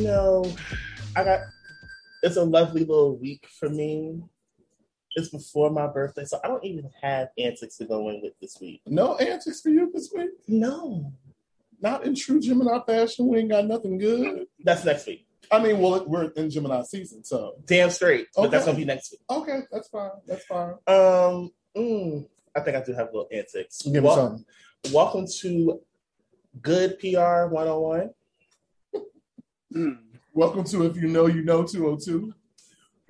You know, I got it's a lovely little week for me. It's before my birthday, so I don't even have antics to go in with this week. No antics for you this week? No. Not in true Gemini fashion. We ain't got nothing good. That's next week. I mean, well, we're in Gemini season, so Damn straight. But Okay. that's gonna be next week. okay, that's fine. That's fine. Um mm, I think I do have little antics. Give me Wel- something. Welcome to Good PR 101. Hmm. Welcome to If You Know You Know 202.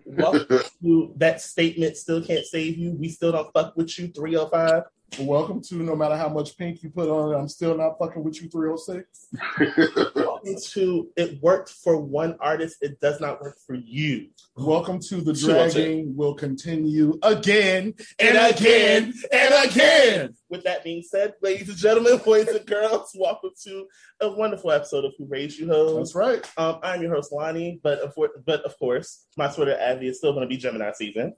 Welcome to That Statement Still Can't Save You. We still don't fuck with you 305. Welcome to No Matter How Much Pink You Put On It, I'm Still Not Fucking With You 306. Welcome to It Worked for One Artist, It Does Not Work for You. Welcome to The 202. Dragging Will Continue again and again and again. With that being said, ladies and gentlemen, boys and girls, welcome to a wonderful episode of Who Raised You Hoes. That's right. Um, I'm your host, Lonnie, but of, but of course, my Twitter Abby is still going to be Gemini season.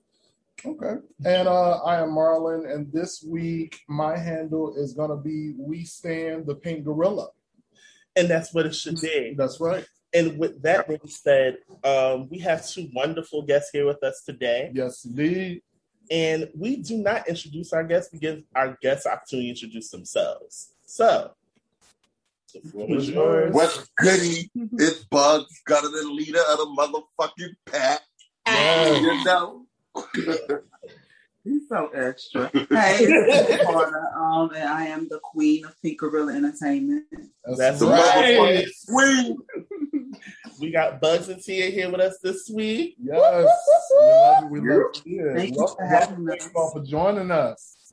Okay. And uh, I am Marlon, and this week my handle is going to be We Stand the Pynk Gorilla. And that's what it should be. That's right. And with that being said, um, we have two wonderful guests here with us today. Yes, indeed. And we do not introduce our guests, we give our guests opportunity to introduce themselves. So, the floor is yours. What's goody? It's Bugz, got the leader of the motherfucking pack. Yes. You know? He's so extra. Hey, it's Carta, um, and I am the queen of Pynk Gorilla Entertainment. That's, That's right. queen. We got Bugz and Tia here with us this week. Yes. We love it. We love it. Thank you Welcome, for having welcome. Thank us. you all for joining us.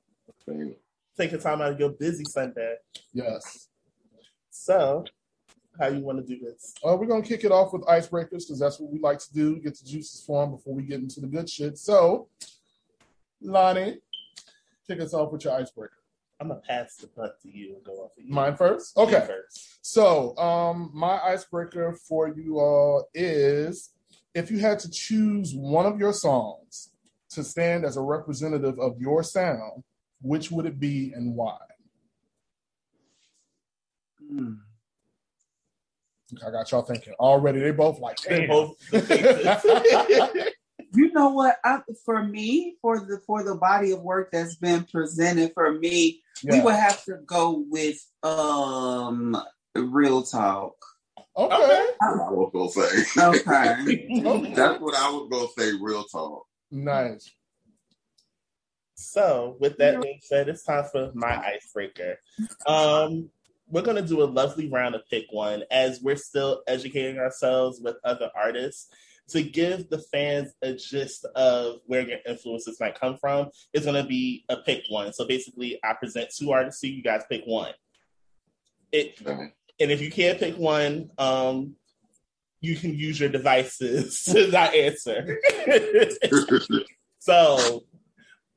Taking time out of your busy Sunday. Yes. So, how you want to do this? Uh, we're going to kick it off with icebreakers because that's what we like to do, get the juices flowing before we get into the good shit. So, Lonnie, kick us off with your icebreaker. I'm gonna pass the butt to you and go off of you. Mine first? Okay. First. So, um, my icebreaker for you all is if you had to choose one of your songs to stand as a representative of your sound, which would it be and why? Hmm. I got y'all thinking already. They both like, They both. You know what? I, for me, for the for the body of work that's been presented, for me, we Yeah. would have to go with um real talk. Okay. That's I was gonna say. Okay. Okay. That's what I was gonna say. Real talk. Nice. So, with that being said, it's time for my icebreaker. Um, we're gonna do a lovely round of pick one as we're still educating ourselves with other artists to give the fans a gist of where your influences might come from. It's gonna be a pick one. So basically, I present two artists to you, you guys pick one. It Okay. and if you can't pick one, um, you can use your devices to not answer. so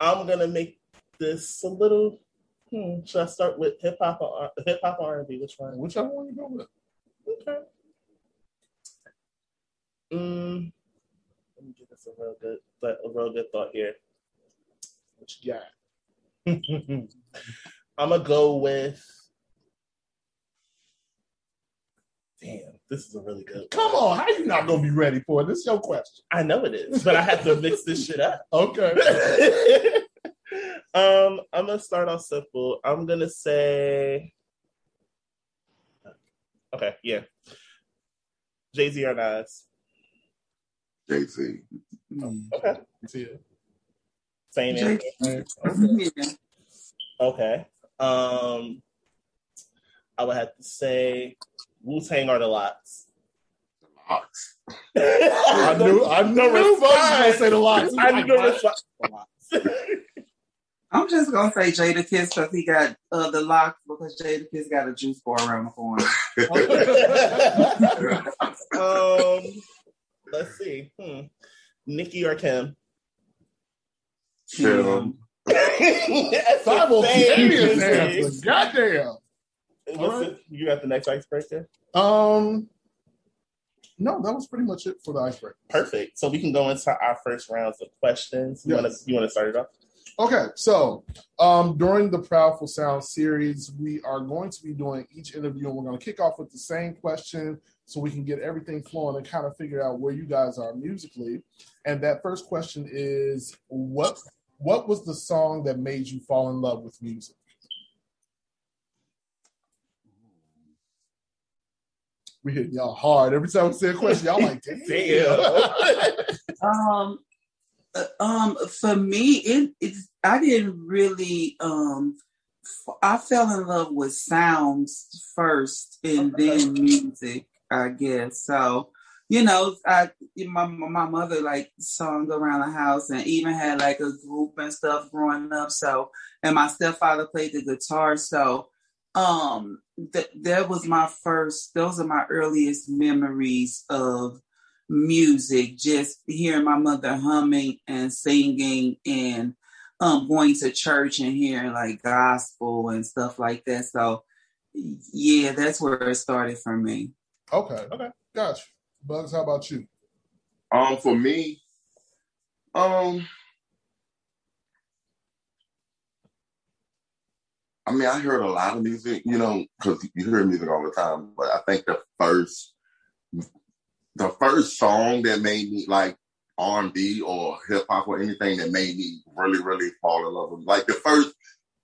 I'm gonna make this a little. Hmm, should I start with hip hop or hip hop R&B? Which one? Whichever one you go with. Okay. Mm, let me give this a real good, but a real good thought here. What you got? I'm gonna go with. Damn, this is a really good. Come one. on, how you not gonna be ready for it? This is your question. I know it is, but I have to mix this shit up. Okay. um, I'm gonna start off simple. I'm gonna say, okay, yeah, Jay Z or Nas. Jay Z. Okay, same answer. Yeah. Okay. Um, I would have to say Wu Tang or the LOX. LOX. I knew I knew Bugz was gonna say the LOX. I knew what? response. I'm just gonna say Jadakiss because he got uh, the LOX because Jadakiss got a juice bar around the corner. um, let's see. Hmm. Nikki or Kim? Kim. That's Simultaneous answer. Goddamn. What's? You got the next icebreaker? Um, no, that was pretty much it for the icebreaker. Perfect. So we can go into our first rounds of questions. You want to you want to start it off? Okay, so um, during the Proudful Sound series, we are going to be doing each interview, and we're going to kick off with the same question so we can get everything flowing and kind of figure out where you guys are musically. And that first question is, what what was the song that made you fall in love with music? We hit y'all hard every time we say a question. Y'all like, damn. Damn. Um, um, for me, it it's I didn't really um. f- I fell in love with sounds first and Okay. then music, I guess. So, you know, I my my mother like sung around the house and even had like a group and stuff growing up. So, and my stepfather played the guitar. So, um, that that was my first. Those are my earliest memories of music. Just hearing my mother humming and singing and um going to church and hearing like gospel and stuff like that. So, yeah, that's where it started for me. Okay, Okay. gotcha. Bugz, how about you? Um, for me, um, I mean, I heard a lot of music, you know, because you hear music all the time. But I think the first, the first song that made me like R and B or hip hop or anything that made me really, really fall in love with, like the first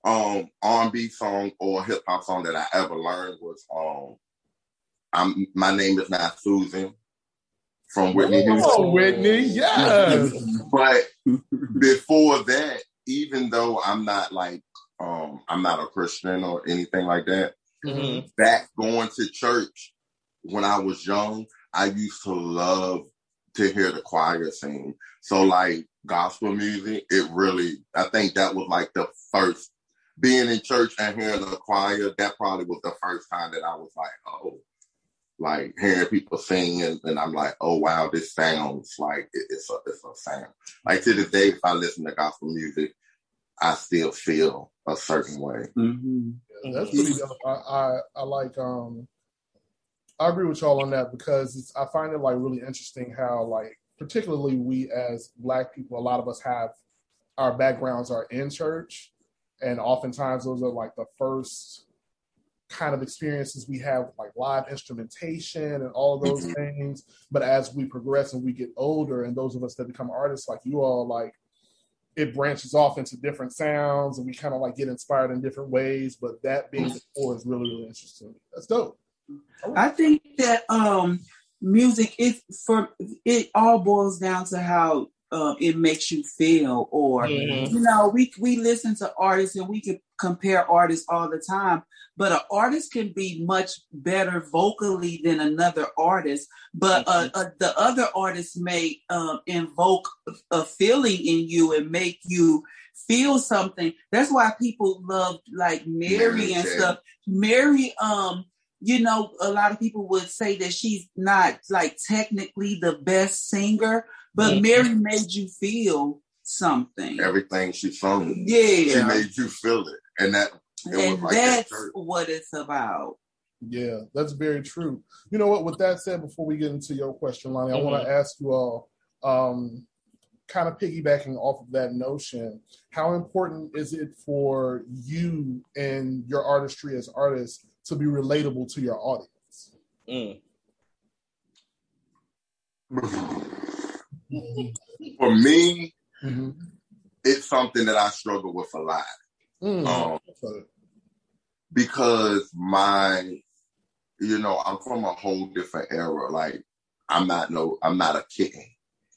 um R and B song or hip hop song that I ever learned was um, I'm my name is not Susan from Whitney Houston. Oh, Whitney, yes. But before that, even though I'm not like um I'm not a Christian or anything like that, Mhm. back going to church when I was young, I used to love to hear the choir sing. So like gospel music, it really I think that was like the first being in church and hearing the choir, that probably was the first time that I was like, oh, like hearing people sing and, and I'm like, oh wow, this sounds like it- it's a it's a sound. Like to this day, if I listen to gospel music, I still feel a certain way. Mm-hmm. That's pretty dope. I, I I like um I agree with y'all on that because it's, I find it like really interesting how like particularly we as black people, a lot of us have our backgrounds are in church and oftentimes those are like the first kind of experiences we have like live instrumentation and all of those Mhm. things. But as we progress and we get older and those of us that become artists like you all like it branches off into different sounds and we kind of like get inspired in different ways. But that being the core is really, really interesting. That's dope. I think that um music is for it all boils down to how um, it makes you feel or Mhm. you know we we listen to artists and we can compare artists all the time but an artist can be much better vocally than another artist but uh, uh, the other artist may um, invoke a feeling in you and make you feel something that's why people love like mary and Mary J. stuff mary um you know, a lot of people would say that she's not like technically the best singer, but Mhm. Mary made you feel something. Everything she sung, Yeah. she made you feel it, and that it was And like that's church. what it's about. Yeah, that's very true. You know what? With that said, before we get into your question, Lonnie, I want to ask you all, um, kind of piggybacking off of that notion, how important is it for you and your artistry as artists to be relatable to your audience? Mm. For me, Mm-hmm. it's something that I struggle with a lot. Mm. Um, So, because my you know i'm from a whole different era like i'm not no i'm not a kitten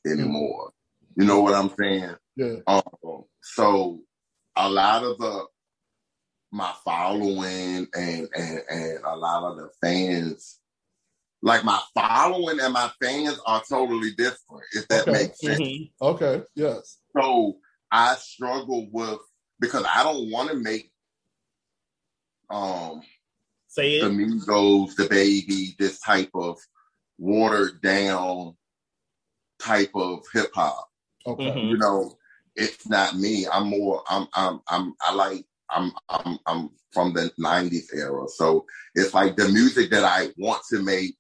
anymore you know what i'm saying yeah. um so a lot of the my following and and and a lot of the fans like my following and my fans are totally different if that Okay. makes sense Mhm. Okay. Yes. so I struggle with because I don't want to make um Say it the it. Migos, DaBaby, this type of watered down type of hip hop. Okay. Mhm. You know, it's not me. I'm more. I'm. I'm. I'm. I like. I'm. I'm. I'm from the '90s era, so it's like the music that I want to make.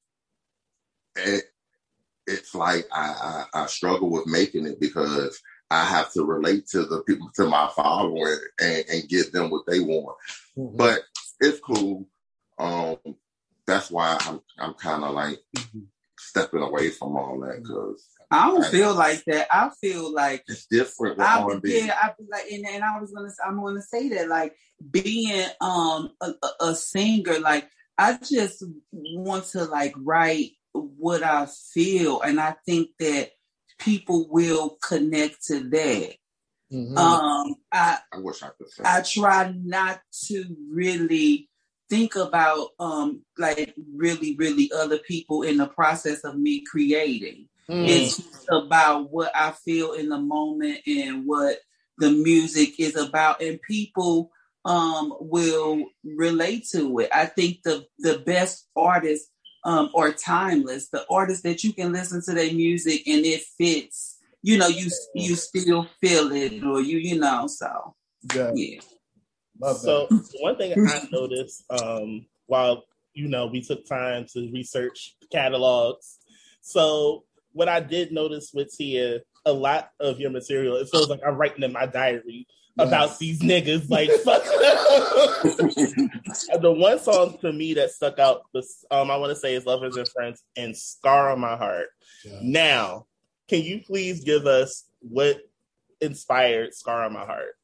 It. It's like I. I, I struggle with making it because I have to relate to the people to my following and, and give them what they want. Mm-hmm. But it's cool. Um, that's why I'm I'm kind of like stepping away from all that because I don't I, feel like that. I feel like it's different with I, R&B. Yeah, I feel like, and, and I was gonna, I'm gonna say that like being um a, a singer, like I just want to like write what I feel, and I think that people will connect to that. Mm-hmm. Um, I, I wish I could say. I try not to really think about um like really, really other people in the process of me creating. Mm. It's about what I feel in the moment and what the music is about, and people um will relate to it. I think the the best artists um are timeless. The artists that you can listen to their music and it fits. You know, you you still feel it, or you you know. So yeah. yeah. so one thing I noticed um, while you know we took time to research catalogs. So what I did notice with Tia, a lot of your material, it feels like I'm writing in my diary about these niggas. Like, fuck. the one song to me that stuck out, um, I want to say is "Lovers and Friends" and "Scar on My Heart." Yeah. Now, can you please give us what inspired "Scar on My Heart"?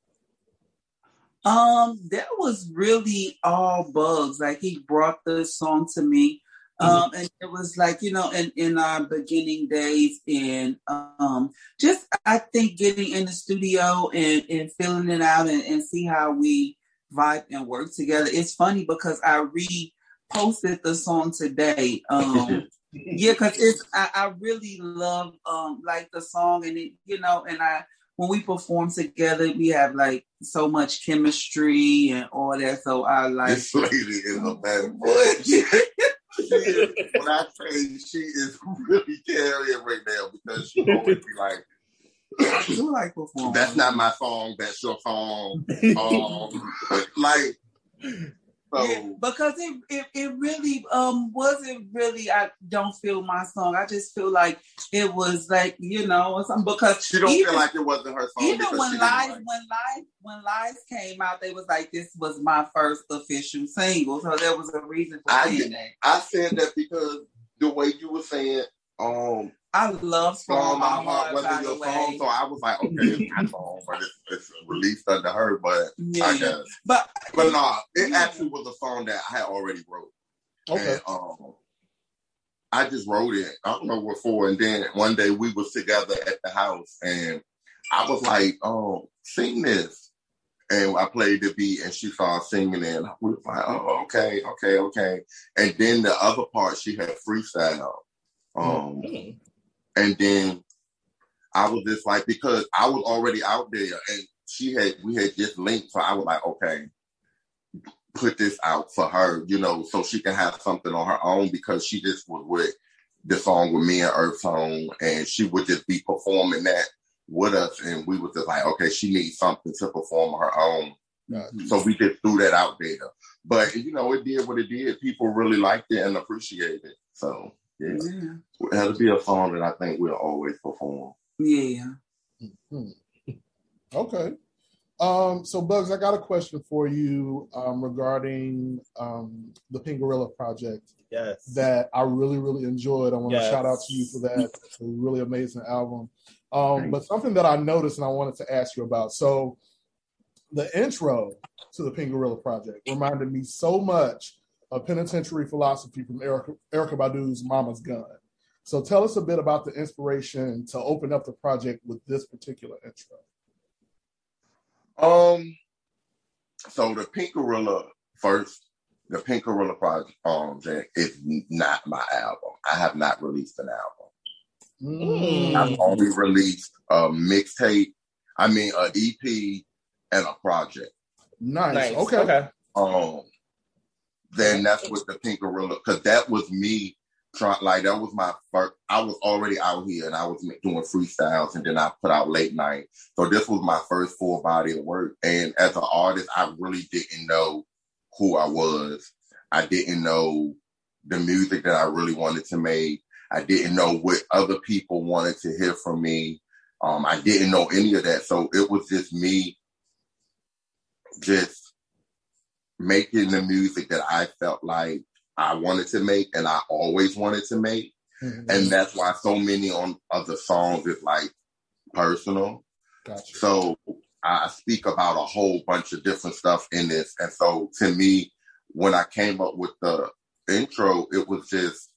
Um, that was really all Bugz. Like he brought the song to me. Mm-hmm. Um, and it was like, you know, in, in our beginning days and um, just, I think getting in the studio and, and filling it out and, and see how we vibe and work together. It's funny because I reposted the song today. Um, yeah, cause it's, I, I really love, um, like the song and it, you know, and I, when we perform together, we have like so much chemistry and all that. So I like this lady is a bad boy. when I say she is really carrying right now because she always be like, you like. That's not my song. That's your song. Um, like so, yeah, because it, it it really um wasn't really I don't feel my song. I just feel like it was like you know something because she don't even, feel like it wasn't her song. Even when lies like. when lies when lies came out, they was like this was my first official single, so there was a reason for I, saying that. I said that because the way you were saying um I love Song My Heart, wasn't your song, so I was like, okay, it's my song, but it's, it's, released under her, but yeah. I guess. But but no, it yeah. actually was a song that I had already wrote. Okay. And, um, I just wrote it. I don't know what for. And then one day we was together at the house, and I was like, "Oh, sing this." And I played the beat, and she started singing, and we was like, "Oh, okay, okay, okay." And then the other part, she had freestyle. Um, mm-hmm. And then I was just like, because I was already out there and she had, we had just linked. So I was like, okay, put this out for her, you know, so she can have something on her own because she just was with the song with me and Earth Tone and she would just be performing that with us. And we was just like, okay, she needs something to perform her own. Mm-hmm. So we just threw that out there. But, you know, it did what it did. People really liked it and appreciated it. So yeah. yeah. It had to be a song that I think we'll always perform. Yeah. Mm-hmm. Okay. Um, so Bugz, I got a question for you um, regarding um, the Pynk Gorilla project. Yes. That I really, really enjoyed. I want yes. to shout out to you for that. It's a really amazing album. Um, but something that I noticed and I wanted to ask you about. So the intro to the Pynk Gorilla project reminded me so much a penitentiary philosophy from Erica, Erykah Badu's Mama's Gun. So tell us a bit about the inspiration to open up the project with this particular intro. Um, so the Pynk Gorilla first, the Pynk Gorilla project um, is not my album. I have not released an album. Mm. I've only released a mixtape. I mean, an EP and a project. Nice. nice. Okay. Okay. Um, then that's what the Pynk Gorilla, because that was me trying, like, that was my first, I was already out here and I was doing freestyles and then I put out late night. So this was my first full body of work. And as an artist, I really didn't know who I was. I didn't know the music that I really wanted to make. I didn't know what other people wanted to hear from me. Um, I didn't know any of that, so it was just me, just making the music that I felt like I wanted to make, and I always wanted to make, mm-hmm. and that's why so many on of the songs is like personal. Gotcha. So I speak about a whole bunch of different stuff in this, and so to me, when I came up with the intro, it was just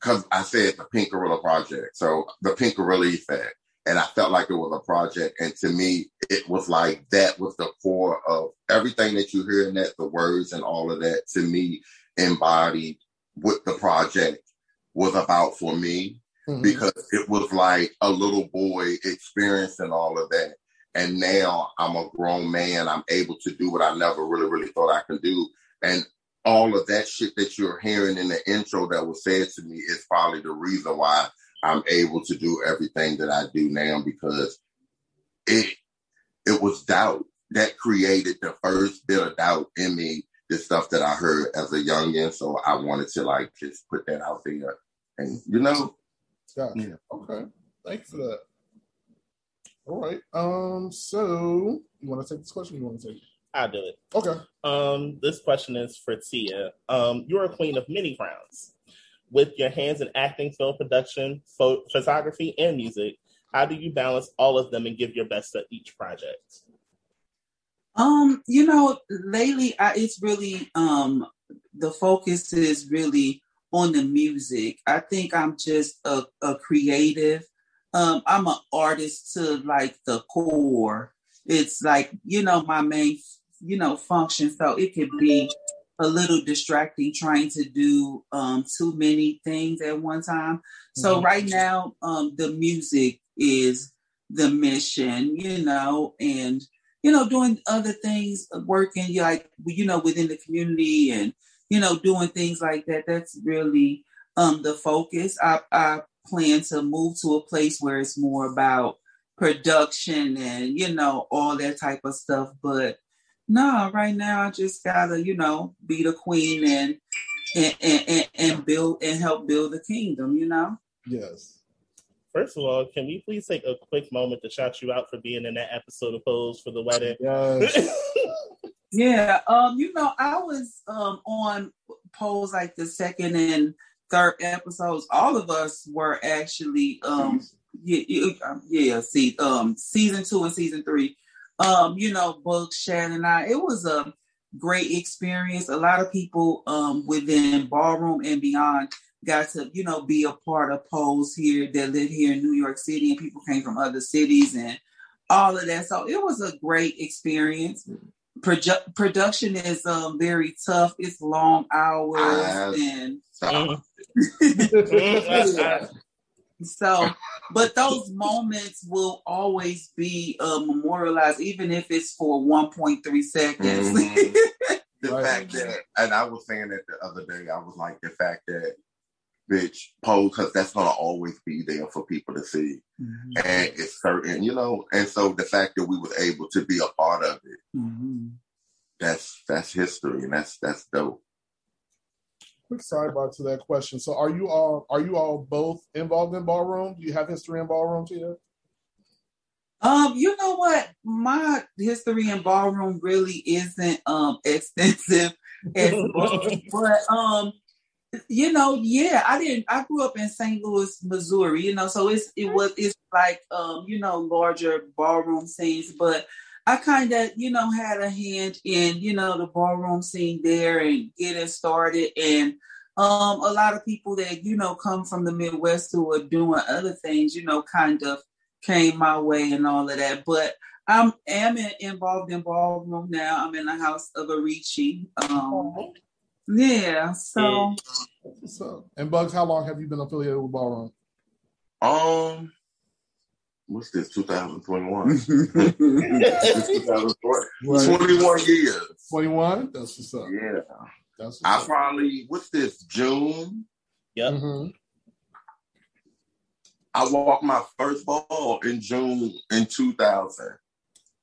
because I said the Pynk Gorilla Project. So the Pynk Gorilla effect. And I felt like it was a project. And to me, it was like that was the core of everything that you hear in that, the words and all of that to me embodied what the project was about for me. Mm-hmm. Because it was like a little boy experiencing all of that. And now I'm a grown man. I'm able to do what I never really, really thought I could do. And all of that shit that you're hearing in the intro that was said to me is probably the reason why I'm able to do everything that I do now because it it was doubt that created the first bit of doubt in me, the stuff that I heard as a youngin. So I wanted to like just put that out there. And you know. Gotcha. Yeah. Okay. Thanks for that. All right. Um, so you want to take this question? you want to take it? I'll do it. Okay. Um, this question is for Tia. Um, you're a queen of many crowns. With your hands in acting, film production, pho- photography, and music, how do you balance all of them and give your best at each project? Um, you know, lately I, it's really um the focus is really on the music. I think I'm just a, a creative. Um, I'm an artist to like the core. It's like, you know, my main you know, function. So it could be a little distracting trying to do um, too many things at one time. So mm-hmm. right now, um, the music is the mission, you know, and you know, doing other things, uh, working like you know within the community and you know doing things like that. That's really um, the focus. I, I plan to move to a place where it's more about production and you know all that type of stuff, but no, right now I just gotta, you know, be the queen and and, and, and build and help build the kingdom, you know? Yes. First of all, can we please take a quick moment to shout you out for being in that episode of Pose for the wedding? Yes. yeah. Um, you know, I was um on Pose like the second and third episodes. All of us were actually um yeah, yeah, yeah see um season two and season three um, you know, both Shannon and I. It was a great experience. A lot of people um, within ballroom and beyond got to, you know, be a part of Pose here that live here in New York City, and people came from other cities and all of that. So it was a great experience. Produ- production is um, very tough. It's long hours and. So, but those moments will always be uh, memorialized, even if it's for 1.3 seconds. Mm-hmm. the right. fact that, and I was saying that the other day, I was like, the fact that, bitch, pose, because that's going to always be there for people to see. Mm-hmm. And it's certain, you know, and so the fact that we was able to be a part of it, mm-hmm. that's, that's history and that's, that's dope quick sidebar to that question. So, are you all are you all both involved in ballroom? Do you have history in ballroom, Tia? Um, you know what? My history in ballroom really isn't um extensive as but um you know, yeah, I didn't I grew up in St. Louis, Missouri, you know, so it's it was it's like um, you know, larger ballroom scenes, but I kind of, you know, had a hand in, you know, the ballroom scene there and getting started. And um, a lot of people that, you know, come from the Midwest who are doing other things, you know, kind of came my way and all of that. But I'm am involved in ballroom now. I'm in the house of Arichi. Um, yeah, so. so. And Bugs, how long have you been affiliated with ballroom? Um, what's this 2021 21 years. 21 that's what's up. Yeah. That's what's i up. probably what's this june? Yep. Mm-hmm. i walked my first ball in june in 2000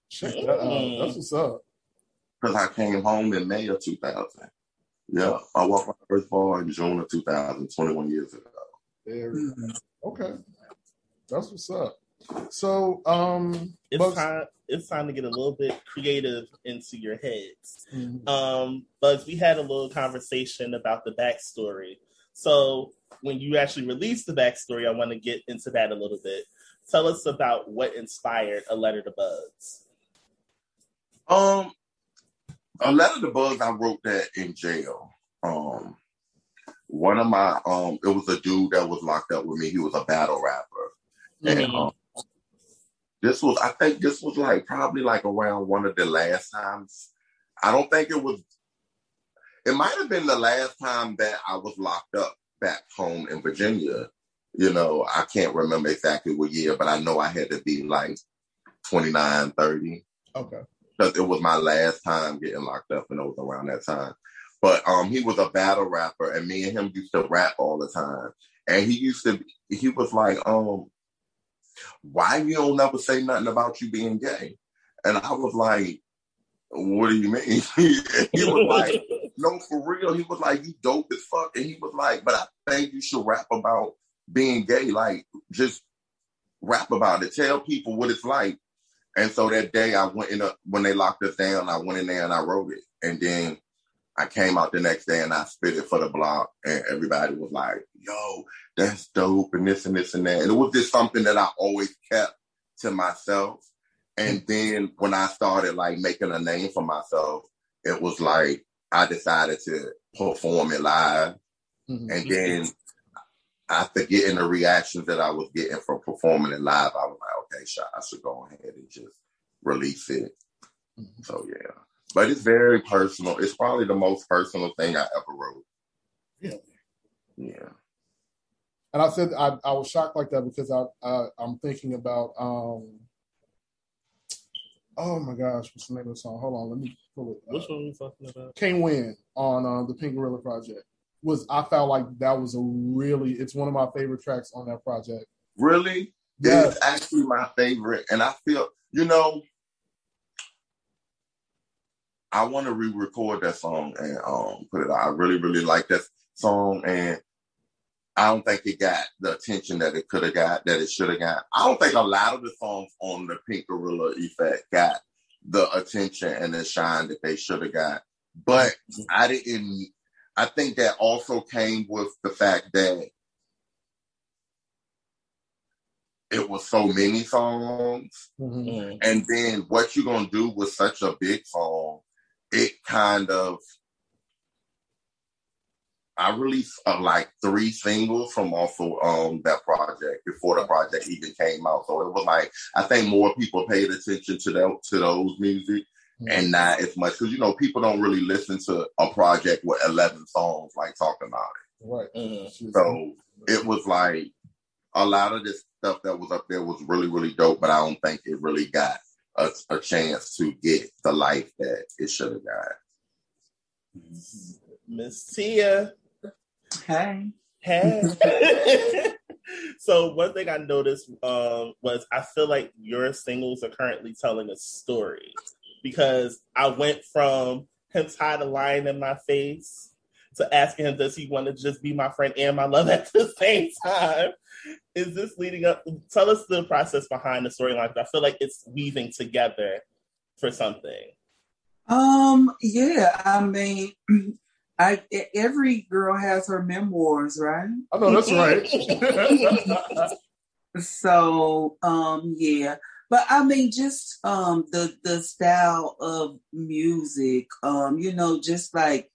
Check that out. that's what's up. Because i came home in may of 2000 yeah i walked my first ball in june of 2000 21 years ago. Mm-hmm. okay. That's what's up. So um it's Bugz- time it's time to get a little bit creative into your heads. Mhm. Um, Bugz, we had a little conversation about the backstory. So when you actually released the backstory, I want to get into that a little bit. Tell us about what inspired a letter to Bugz. Um, a letter to Bugz, I wrote that in jail. Um, one of my um, it was a dude that was locked up with me. He was a battle rapper, and Mhm. um, this was I think this was like probably like around one of the last times. I don't think it was. It might have been the last time that I was locked up back home in Virginia. You know, I can't remember exactly what year, but I know I had to be like 29, 30 Okay. because it was my last time getting locked up, and it was around that time. But um, he was a battle rapper, and me and him used to rap all the time. And he used to, he was like, um, why you don't never say nothing about you being gay? And I was like, what do you mean? he was like, no, for real. He was like, you dope as fuck. And he was like, but I think you should rap about being gay. Like, just rap about it. Tell people what it's like. And so that day I went in, a, when they locked us down, I went in there and I wrote it. And then I came out the next day and I spit it for the blog. And everybody was like, yo, that's dope and this and this and that. And it was just something that I always kept to myself. And then when I started like making a name for myself, it was like I decided to perform it live. Mhm. And then after getting the reactions that I was getting from performing it live, I was like, okay, I should go ahead and just release it. Mhm. So yeah. But it's very personal. It's probably the most personal thing I ever wrote. Really? Yeah. And I said I, I was shocked like that because I, I I'm thinking about um oh my gosh, what's the name of the song? Hold on, let me pull it. Which up. one are we talking about? Can't win on uh, the Pynk Gorilla project. Was I felt like that was a really it's one of my favorite tracks on that project. Really? Yes. It's actually my favorite. And I feel, you know, I want to re-record that song and um put it out. I really, really like that song and I don't think it got the attention that it could have got, that it should have got. I don't think a lot of the songs on the Pynk Gorilla Effect got the attention and the shine that they should have got. But I didn't, I think that also came with the fact that it was so many songs. Mhm. Mm. And then what you gonna do with such a big song, it kind of I released uh, like three singles from also um that project before the project even came out. So it was like I think more people paid attention to them to those music and not as much because you know people don't really listen to a project with eleven songs like talking about it. Right. Mm. it. So it was like a lot of this stuff that was up there was really really dope, but I don't think it really got a, a chance to get the life that it should have got. Miss Tia. Hey. Hey. so one thing I noticed um, was I feel like your singles are currently telling a story because I went from him tied a lion in my face to asking him, does he want to just be my friend and my love at the same time? Is this leading up? Tell us the process behind the storyline. I feel like it's weaving together for something. Um, yeah, I mean, I every girl has her memoirs, right? I know that's right. So, um, yeah, but I mean, just um, the the style of music, um, you know, just like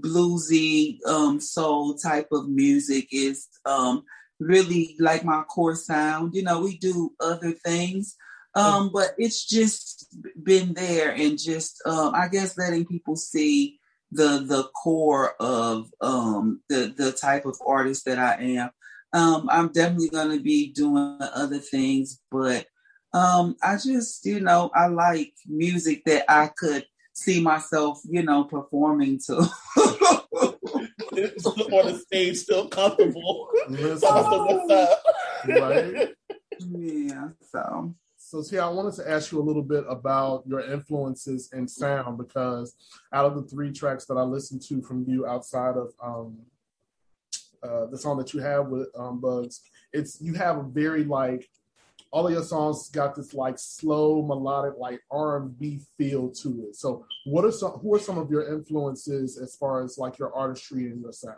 bluesy, um, soul type of music is um really like my core sound. You know, we do other things, um, but it's just been there and just um, I guess letting people see the the core of um the the type of artist that I am. Um, I'm definitely going to be doing other things, but um, I just, you know, I like music that I could see myself, you know, performing to. on the stage, still comfortable. Listen, Tell us what's up. right? yeah, so. So, see, I wanted to ask you a little bit about your influences in sound because out of the three tracks that I listened to from you outside of um, uh, the song that you have with um, Bugz, it's you have a very like all of your songs got this like slow melodic like r&b feel to it so what are some who are some of your influences as far as like your artistry and your sound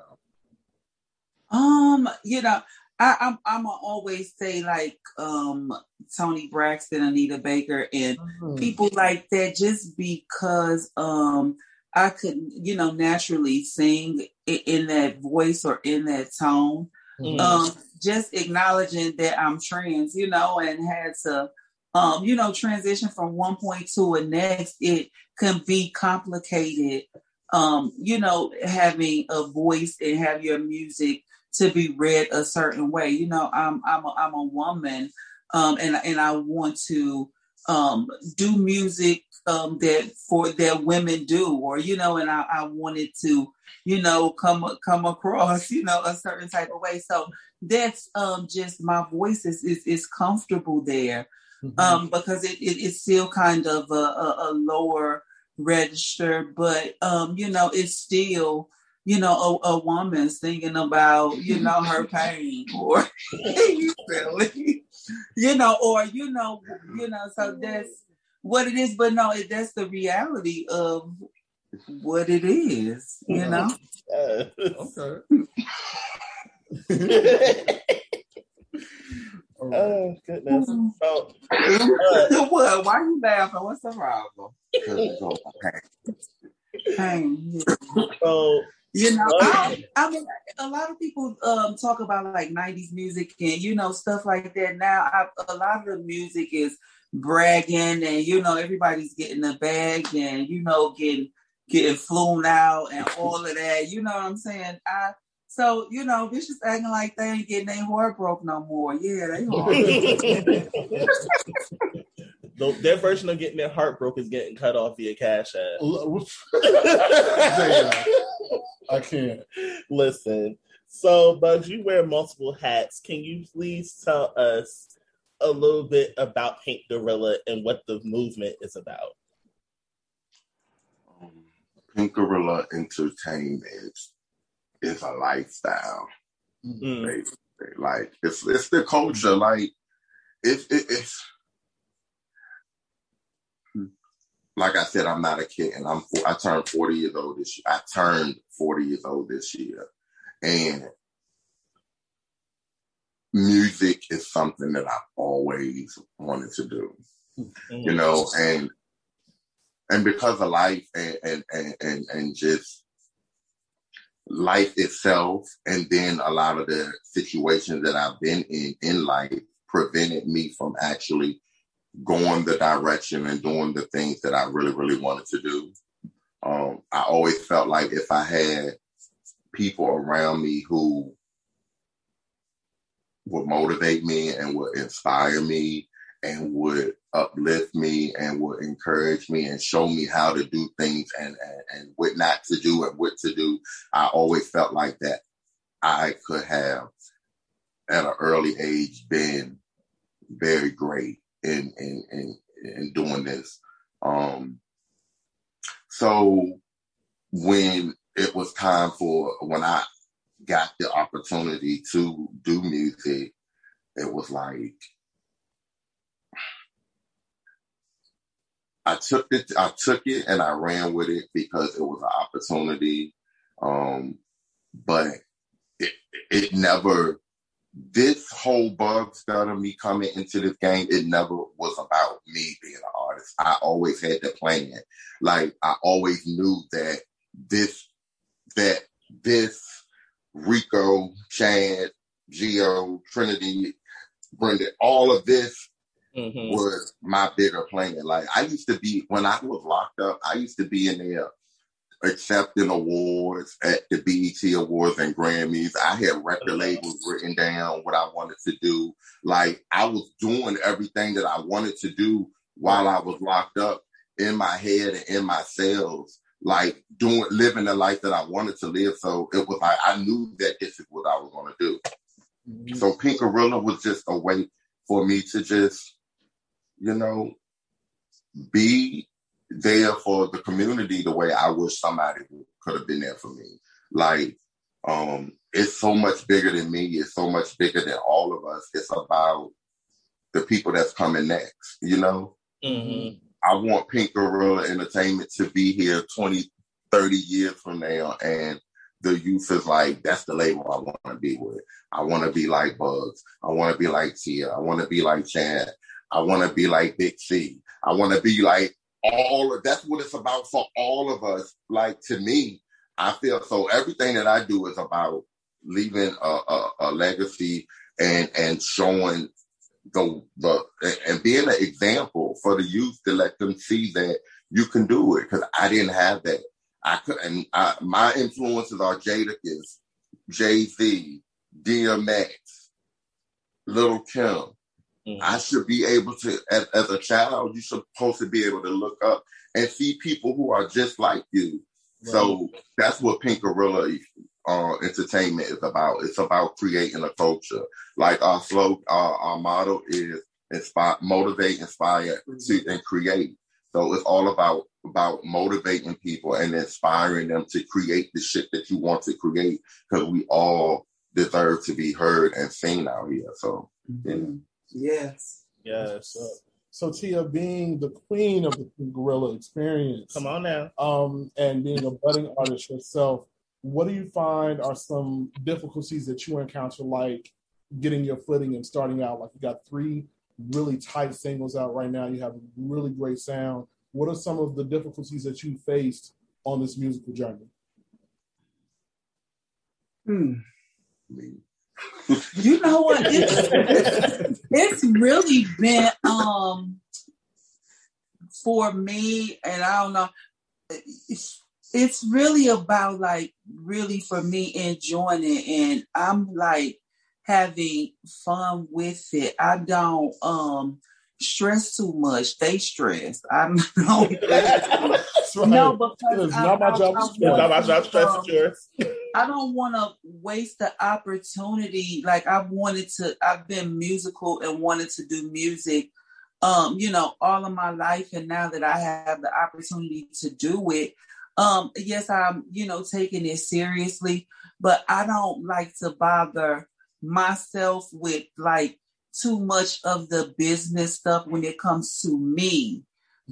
um you know I, I'm I'm always say like um Toni Braxton, Anita Baker, and mm-hmm. people like that just because um I could you know naturally sing in that voice or in that tone. Mm-hmm. Um, just acknowledging that I'm trans, you know, and had to um, you know, transition from one point to a next, it can be complicated. Um, you know, having a voice and have your music to be read a certain way. You know, I'm I'm a, I'm a woman, um, and and I want to um, do music um, that for that women do, or you know, and I, I wanted to, you know, come come across, you know, a certain type of way. So that's um, just my voice is is, is comfortable there, mm-hmm. um, because it, it, it's still kind of a, a, a lower register, but um, you know, it's still you know, a, a woman singing about, you know, her pain or you you know, or you know, you know, so that's what it is. But no, that's the reality of what it is, you know. okay. oh goodness! So, uh, what? Why are you laughing? What's the problem? Pain. So you know, I, I, mean, a lot of people um, talk about like '90s music and you know stuff like that. Now, I, a lot of the music is bragging, and you know everybody's getting a bag, and you know getting getting flown out and all of that. You know what I'm saying? I so you know, bitches acting like they ain't getting their heart broke no more. Yeah, they are. their version of getting their heart broke is getting cut off via Cash App. I can't. Listen. So, Bugz, you wear multiple hats. Can you please tell us a little bit about Pynk Gorilla and what the movement is about? Um, Pynk Gorilla Entertainment is a lifestyle. Mm-hmm. Like it's it's the culture. Like it's it, it's like I said, I'm not a kid, and I'm I turned 40 years old this year. I turned 40 years old this year, and music is something that I've always wanted to do. Mm-hmm. You know, and and because of life and and and and, and just life itself, and then a lot of the situations that I've been in in life prevented me from actually going the direction and doing the things that I really, really wanted to do. Um, I always felt like if I had people around me who would motivate me and would inspire me and would uplift me and would encourage me and show me how to do things and, and, and what not to do and what to do. I always felt like that I could have at an early age been very great in in in, in doing this. Um, so when it was time for when I got the opportunity to do music, it was like I took it, I took it and I ran with it because it was an opportunity. Um, but it, it never this whole bug start of me coming into this game, it never was about me being an artist. I always had the plan. Like I always knew that this that this Rico, Chad, Geo, Trinity, Brenda, all of this mm-hmm. was my bigger plan. Like I used to be when I was locked up, I used to be in there accepting awards at the BET Awards and Grammys. I had record labels written down what I wanted to do. Like I was doing everything that I wanted to do while I was locked up in my head and in my cells, like doing living the life that I wanted to live. So it was like I knew that this is what I was gonna do. Mm-hmm. So Pynk Gorilla was just a way for me to just, you know, be there for the community the way I wish somebody could have been there for me. Like, um, it's so much bigger than me. It's so much bigger than all of us. It's about the people that's coming next. You know, Mm-hmm. I want Pynk Gorilla Entertainment to be here 20, 30 years from now, and the youth is like, that's the label I want to be with. I want to be like Bugz. I want to be like Tia. I want to be like Chad. I want to be like Big C. I want to be like all of that's what it's about for all of us. Like to me, I feel so everything that I do is about leaving a, a, a legacy and and showing the the and being an example for the youth to let them see that you can do it. Because I didn't have that. I could, and I, my influences are Jadakiss, Jay Z, DMX, Little Kim. Mm-hmm. I should be able to, as, as a child, you're supposed to be able to look up and see people who are just like you. Right. So that's what Pynk Gorilla uh, Entertainment is about. It's about creating a culture. Like our slogan, our, our motto is inspire, motivate, inspire, to, and create. So it's all about about motivating people and inspiring them to create the shit that you want to create because we all deserve to be heard and seen out here. So yeah. Yes. Yes. So, so Tia, being the queen of the Gorilla experience, Come on now. um, and being a budding artist yourself, what do you find are some difficulties that you encounter, like getting your footing and starting out? Like you got three really tight singles out right now. You have a really great sound. What are some of the difficulties that you faced on this musical journey? Hmm. You know what? It's, it's really been um for me, and I don't know. It's really about like really for me enjoying it, and I'm like having fun with it. I don't um stress too much. They stress. I'm no, right. no because I- not my job I. Not my job. Stress um, yours. I don't want to waste the opportunity. Like i've wanted to, I've been musical and wanted to do music, um, you know, all of my life. And now that I have the opportunity to do it, um, yes, I'm, you know, taking it seriously, but I don't like to bother myself with like too much of the business stuff when it comes to me,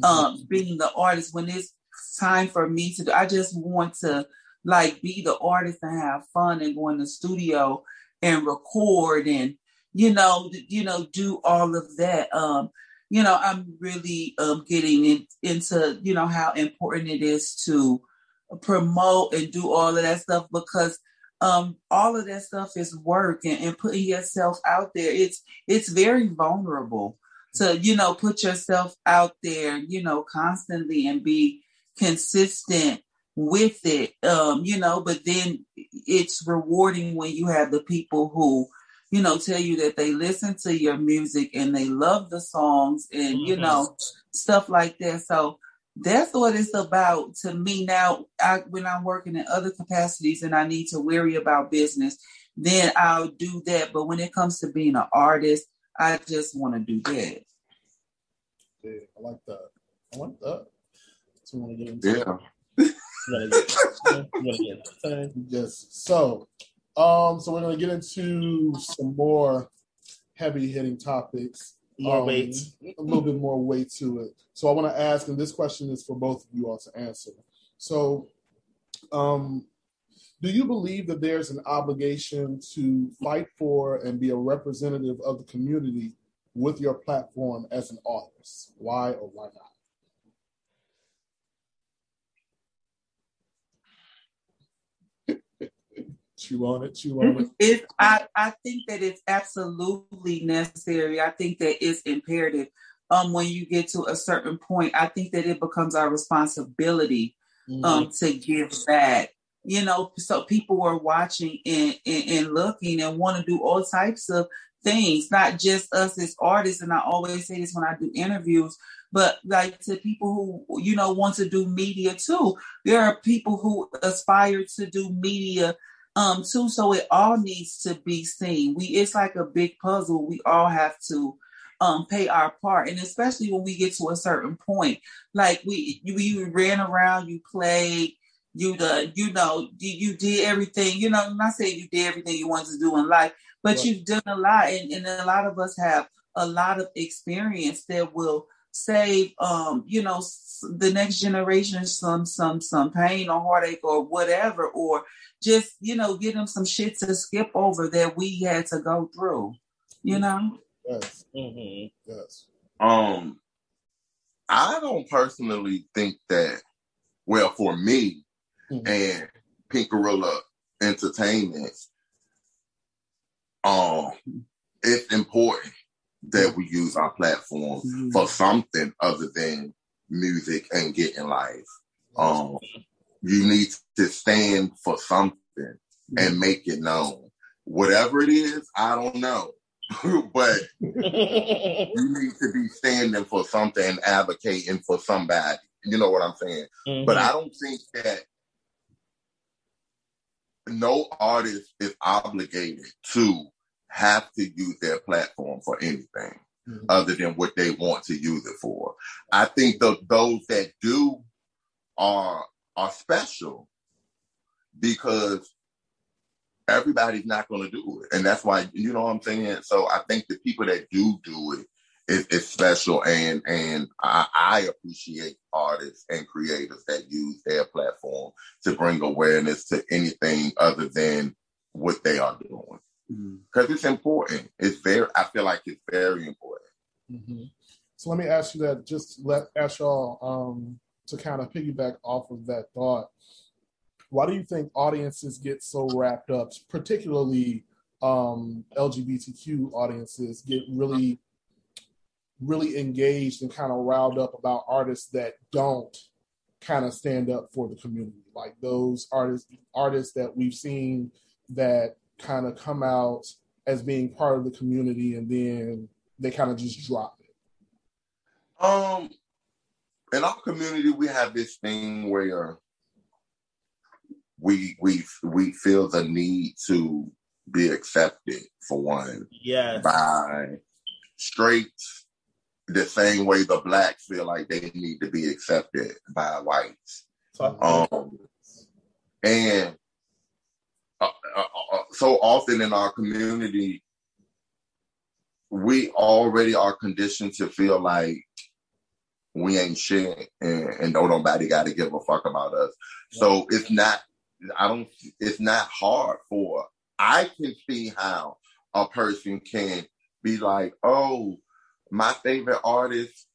um, being the artist. When it's time for me to do, I just want to like be the artist and have fun and go in the studio and record and you know you know do all of that um you know i'm really um getting in, into you know how important it is to promote and do all of that stuff because um all of that stuff is work and, and putting yourself out there. It's it's very vulnerable to you know put yourself out there you know constantly and be consistent with it um you know but then it's rewarding when you have the people who you know tell you that they listen to your music and they love the songs and you Mhm. know stuff like that so that's what it's about to me now I, when i'm working in other capacities and i need to worry about business then i'll do that but when it comes to being an artist i just want to do that Yeah, I like that. I like that. So want to get into Yeah. You gotta get, you gotta get the thing. Yes. So, um, so we're gonna get into some more heavy hitting topics. More Um, weight. A little bit more weight to it. So I want to ask, and this question is for both of you all to answer. So, um, do you believe that there's an obligation to fight for and be a representative of the community with your platform as an artist? Why or why not? Chew on it, chew on it. It, I, I think that it's absolutely necessary. I think that it's imperative. Um, when you get to a certain point, I think that it becomes our responsibility um to give back. You know, so people are watching and, and, and looking and want to do all types of things, not just us as artists. And I always say this when I do interviews, but like to people who, you know, want to do media too. There are people who aspire to do media um too. So it all needs to be seen. We it's like a big puzzle. We all have to um pay our part. And especially when we get to a certain point. Like we you, you ran around, you played, you the you know, you, you did everything, you know, I'm not saying you did everything you wanted to do in life, but Right. you've done a lot and, and a lot of us have a lot of experience that will save um you know the next generation some some some pain or heartache or whatever or just you know give them some shit to skip over that we had to go through you know Yes. hmm Yes. Um, I don't personally think that. Well, for me Mhm. and Pynk Gorilla Entertainment, um, it's important that we use our platform Mhm. for something other than music and getting life. Um, you need to stand for something and make it known. Whatever it is, I don't know, but Mm-hmm. you need to be standing for something and advocating for somebody. You know what I'm saying? But I don't think that no artist is obligated to have to use their platform for anything Mhm. other than what they want to use it for. I think that those that do are are special because everybody's not going to do it, and that's why you know what I'm saying. So I think the people that do do it is, is special, and and I, I appreciate artists and creators that use their platform to bring awareness to anything other than what they are doing. Because it's important. It's very. I feel like it's very important. hmm So let me ask you that. Just let ask y'all um, to kind of piggyback off of that thought. Why do you think audiences get so wrapped up, particularly um, LGBTQ audiences, get really, really engaged and kind of riled up about artists that don't kind of stand up for the community, like those artists, artists that we've seen that kind of come out as being part of the community and then they kind of just drop it. Um, in our community, we have this thing where we we we feel the need to be accepted for one yes. by straights, the same way the blacks feel like they need to be accepted by whites. Um, and uh, uh, uh, so often in our community, we already are conditioned to feel like we ain't shit and, and don't nobody got to give a fuck about us. So it's not, I don't, it's not hard for, I can see how a person can be like, oh, my favorite artist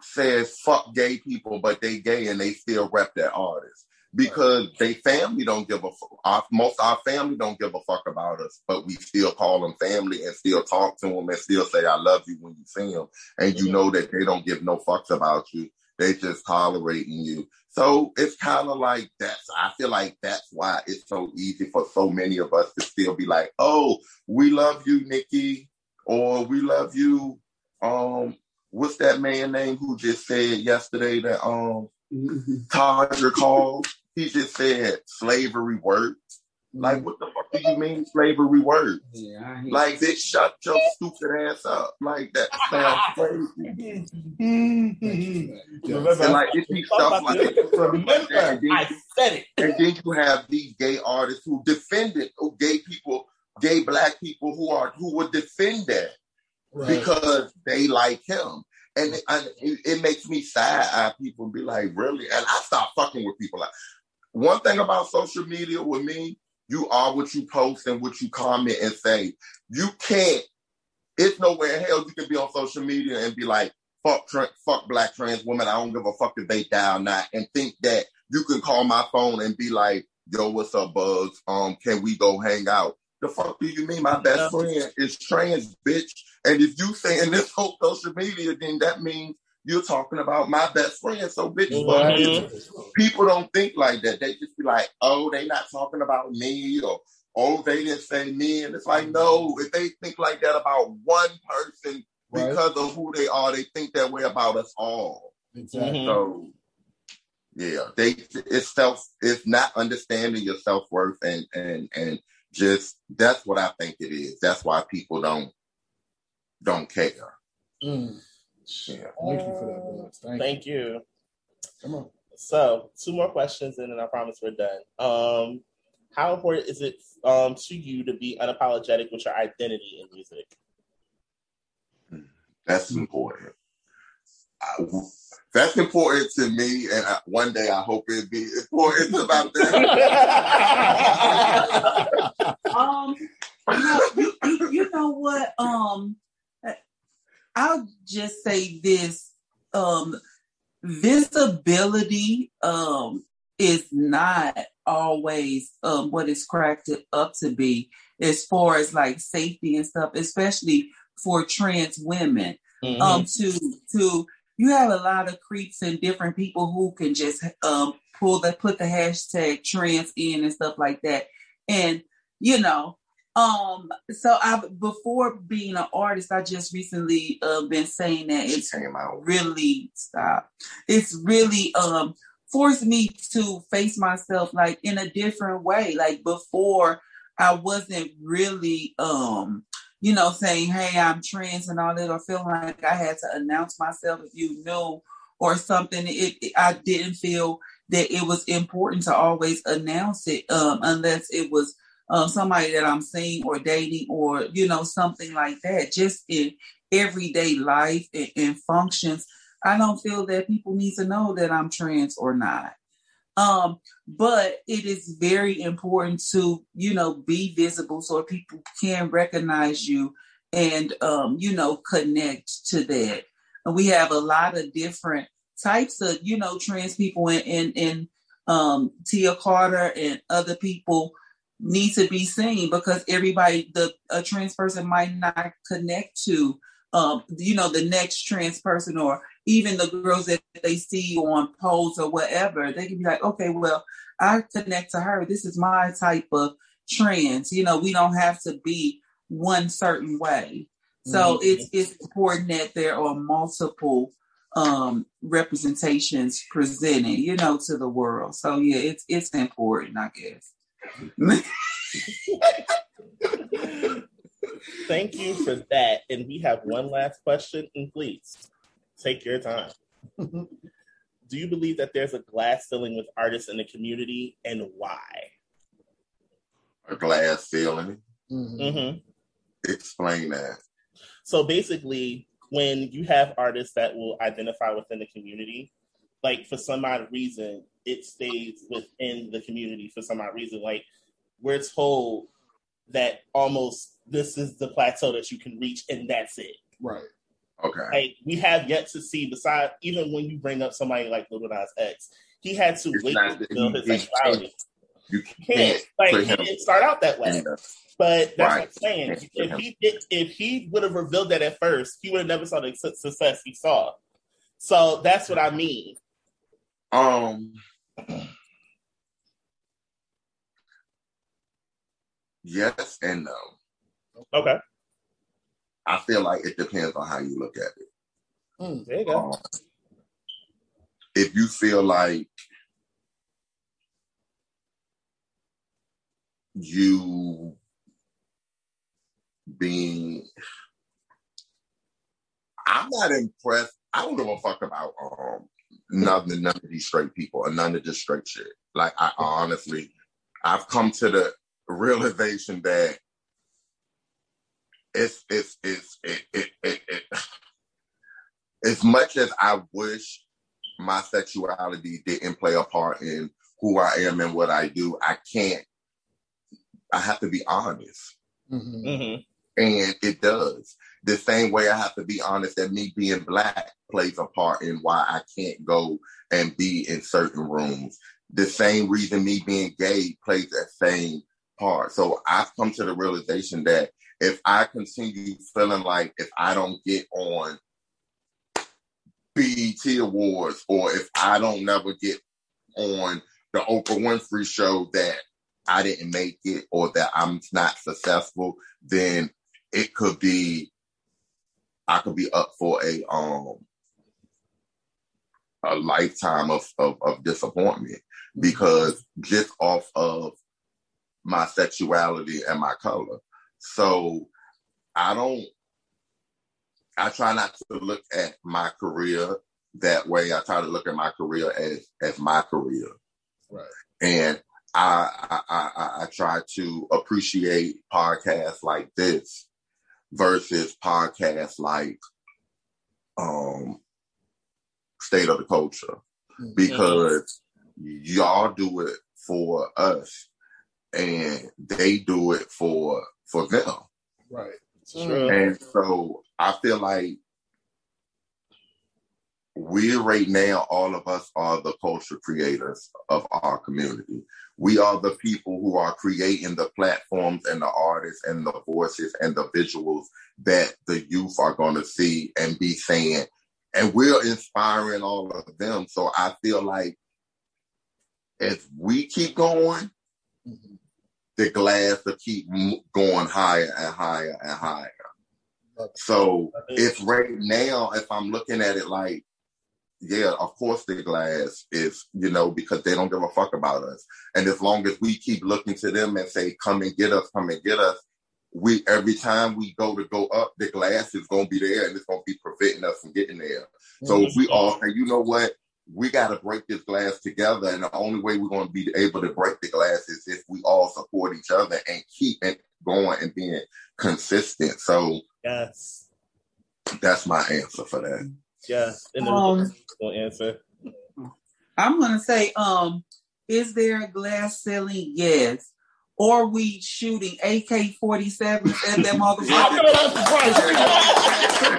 says fuck gay people, but they gay and they still rep that artist because they family don't give a fuck. Most our family don't give a fuck about us, but we still call them family and still talk to them and still say I love you when you see them, and you know that they don't give no fucks about you. They just tolerating you. So it's kind of like that's. I feel like that's why it's so easy for so many of us to still be like, "Oh, we love you, Nikki," or "We love you." Um, what's that man name who just said yesterday that um Mm-hmm. Todger called? He just said slavery works. Like, mm-hmm. what the fuck do you mean slavery works? yeah, Like, bitch, shut your stupid ass up. Like, that sounds crazy. Yes. And like, it be stuff like Remember, that. Then, I said it. and then you have these gay artists who defended, who gay people, gay black people who are who would defend that Right. because they like him. And it, and it, makes me sad. eye people be like, really? And I stop fucking with people. Like, one thing about social media with me, you are what you post and what you comment and say. You can't. It's nowhere in hell you can be on social media and be like, fuck, tra- fuck black trans women. I don't give a fuck if they die or not, and think that you can call my phone and be like, yo, what's up, Bugz? Um, can we go hang out? The fuck do you mean my best friend is trans, bitch? And if you saying this whole social media, then that means you're talking about my best friend. So bitch, Mhm. you. people don't think like that. They just be like, oh, they not talking about me or oh, they didn't say me. And it's like, no, if they think like that about one person Right. because of who they are, they think that way about us all. Exactly. So yeah, they it's self it's not understanding your self worth and and and just that's what I think it is. That's why people don't don't care. Mm. Yeah. Thank you for that, Thank, Thank you. you. Come on. So, two more questions, and then I promise we're done. Um, how important is it um, to you to be unapologetic with your identity in music? That's important. I, that's important to me, and I, one day I hope it be important about them. um, you know, you, you, you know what? Um, I'll just say this: um, visibility um is not always um what it's cracked up to be as far as like safety and stuff, especially for trans women. Mm-hmm. Um, to to you have a lot of creeps and different people who can just um pull the put the hashtag trans in and stuff like that. And you know, um, so I before being an artist, I just recently uh, been saying that it's really stop. It's really um forced me to face myself like in a different way. Like before, I wasn't really um you know, saying, hey, I'm trans and all that, or feeling like I had to announce myself if you knew or something. It, it, I didn't feel that it was important to always announce it um, unless it was um, somebody that I'm seeing or dating or, you know, something like that. Just in everyday life and, and functions, I don't feel that people need to know that I'm trans or not. Um, but it is very important to, you know, be visible so people can recognize you and, um, you know, connect to that. And we have a lot of different types of, you know, trans people and, and, um, Tia Carta and other people need to be seen because everybody, the a trans person might not connect to, um, you know, the next trans person or even the girls that they see on poles or whatever, they can be like, okay, well, I connect to her. This is my type of trans. You know, we don't have to be one certain way. So mm-hmm. it's it's important that there are multiple um representations presented, you know, to the world. So yeah, it's it's important, I guess. Thank you for that. And we have one last question, and please. Take your time. Do you believe that there's a glass ceiling with artists in the community, and why? A glass ceiling. Mm-hmm. Mm-hmm. Explain that. So basically, when you have artists that will identify within the community, like for some odd reason, it stays within the community for some odd reason. Like we're told that almost this is the plateau that you can reach, and that's it. Right. Okay. Like we have yet to see. Besides, even when you bring up somebody like Lil Nas X, he had to it's wait to build his sexuality. You can't. Like he didn't start out that way. But that's right. what I'm saying. If he did, if he would have revealed that at first, he would have never saw the success he saw. So that's what I mean. Um. Yes and no. Okay. I feel like it depends on how you look at it. Mm, there you go. Um, if you feel like you being I'm not impressed. I don't give a fuck about um none, none of these straight people or none of this straight shit. Like I honestly I've come to the realization that it's it's it's it, it, it, it, as much as I wish my sexuality didn't play a part in who I am and what I do, I can't. I have to be honest, mm-hmm. Mm-hmm. and it does. The same way I have to be honest that me being black plays a part in why I can't go and be in certain rooms. The same reason me being gay plays that same part. So I've come to the realization that if I continue feeling like if I don't get on BET Awards or if I don't never get on the Oprah Winfrey show that I didn't make it or that I'm not successful, then it could be I could be up for a um a lifetime of, of, of disappointment because just off of my sexuality and my color. So I don't, I try not to look at my career that way. I try to look at my career as, as my career. Right. And I, I, I, I try to appreciate podcasts like this versus podcasts like um state of the culture Mhm. because y'all do it for us and they do it for for them. Right. True. And so I feel like we right now, all of us are the culture creators of our community. We are the people who are creating the platforms and the artists and the voices and the visuals that the youth are going to see and be saying. And we're inspiring all of them. So I feel like if we keep going, Mhm. The glass to keep going higher and higher and higher. So it's right now, if I'm looking at it like, yeah, of course the glass is, you know, because they don't give a fuck about us. And as long as we keep looking to them and say, come and get us, come and get us, we every time we go to go up, the glass is gonna be there and it's gonna be preventing us from getting there. So if we all say, you know what, we gotta break this glass together, and the only way we're gonna be able to break the glass is if we all support each other and keep it going and being consistent. So Yes. that's my answer for that. Yes. And then Um, answer. I'm gonna say, um, is there a glass ceiling? Yes. Or we shooting AK 47 at that motherfucker?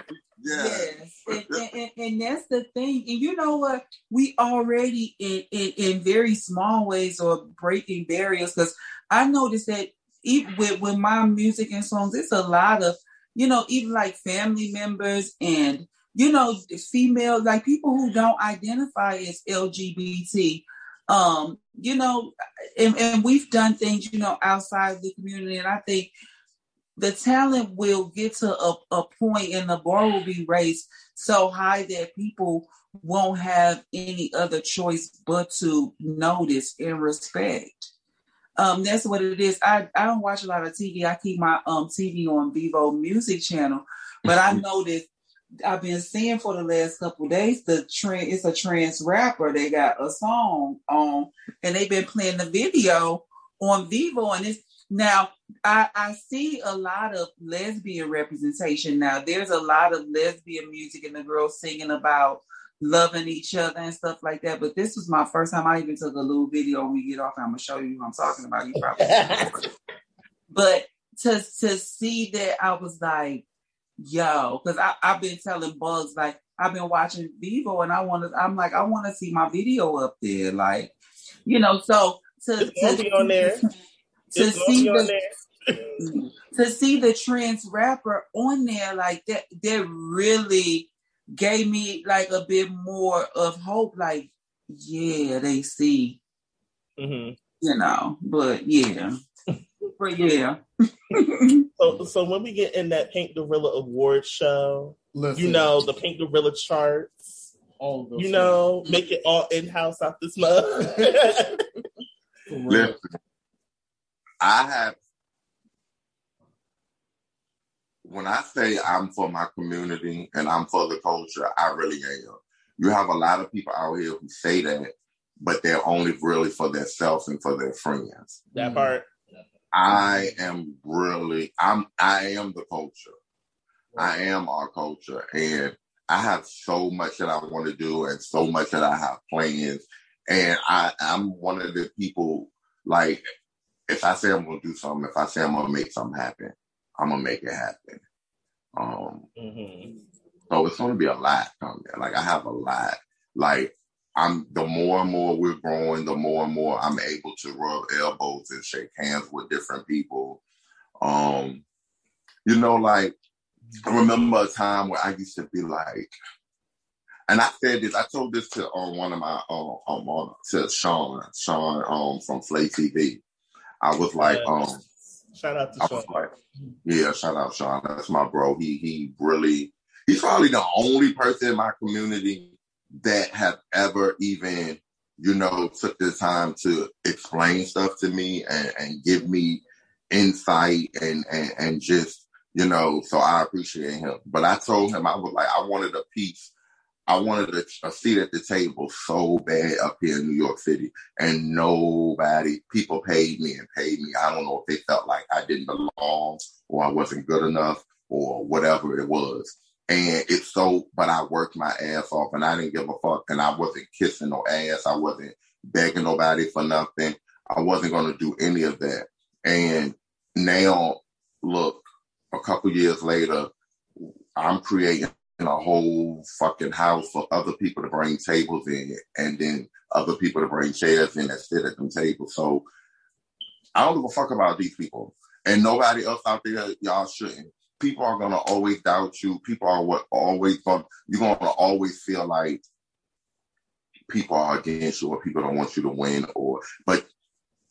Yes, and, and, and, and that's the thing. And you know what? We already in, in, in very small ways are breaking barriers because I noticed that even with, with my music and songs, it's a lot of, you know, even like family members and, you know, female, like people who don't identify as LGBT. Um, you know, and, and we've done things, you know, outside the community. And I think the talent will get to a, a point and the bar will be raised so high that people won't have any other choice but to notice and respect. Um, that's what it is. I, I don't watch a lot of TV. I keep my um TV on Vivo Music Channel, but I noticed I've been seeing for the last couple days the trend. It's a trans rapper. They got a song on, and they've been playing the video on Vivo, and it's now I, I see a lot of lesbian representation now. There's a lot of lesbian music and the girls singing about loving each other and stuff like that. But this was my first time I even took a little video when we get off. I'm gonna show you who I'm talking about. You probably but to to see that I was like, yo, because I've been telling Bugz like I've been watching Vivo and I want to. I'm like I want to see my video up there, like you know. So to to be on there. to see the to see the trans rapper on there like that that really gave me like a bit more of hope like yeah they see hmm you know but yeah but yeah So, so when we get in that Pynk Gorilla Award show, Listen, you know the Pynk Gorilla charts. all of those You know, make it all in house out this mug. things. For real. Listen, I have when I say I'm for my community and I'm for the culture, I really am. You have a lot of people out here who say that, but they're only really for themselves and for their friends. that part. I am really I'm I am the culture. I am our culture and I have so much that I want to do and so much that I have plans. And I, I'm one of the people like if I say I'm gonna do something, if I say I'm gonna make something happen, I'm gonna make it happen. Um hmm so it's gonna be a lot coming. Like I have a lot. Like I'm the more and more we're growing, the more and more I'm able to rub elbows and shake hands with different people. Um, you know, like I remember a time where I used to be like, and I said this, I told this to um, one of my um, um on to Sean, Sean um from Flay TV. I was like, um, Shout out to I Sean. was like, yeah, shout out Sean. That's my bro. He he really he's probably the only person in my community that have ever even, you know, took the time to explain stuff to me and, and give me insight and, and and just, you know, so I appreciate him. But I told him I was like, I wanted a piece. I wanted a, a seat at the table so bad up here in New York City and nobody, people paid me and paid me. I don't know if they felt like I didn't belong or I wasn't good enough or whatever it was. And it's so, but I worked my ass off and I didn't give a fuck. And I wasn't kissing no ass. I wasn't begging nobody for nothing. I wasn't going to do any of that. And now, look, a couple years later, I'm creating a whole fucking house for other people to bring tables in and then other people to bring chairs in and sit at them tables. So I don't give a fuck about these people. And nobody else out there, y'all shouldn't. People are gonna always doubt you. People are what always going you're gonna always feel like people are against you or people don't want you to win or but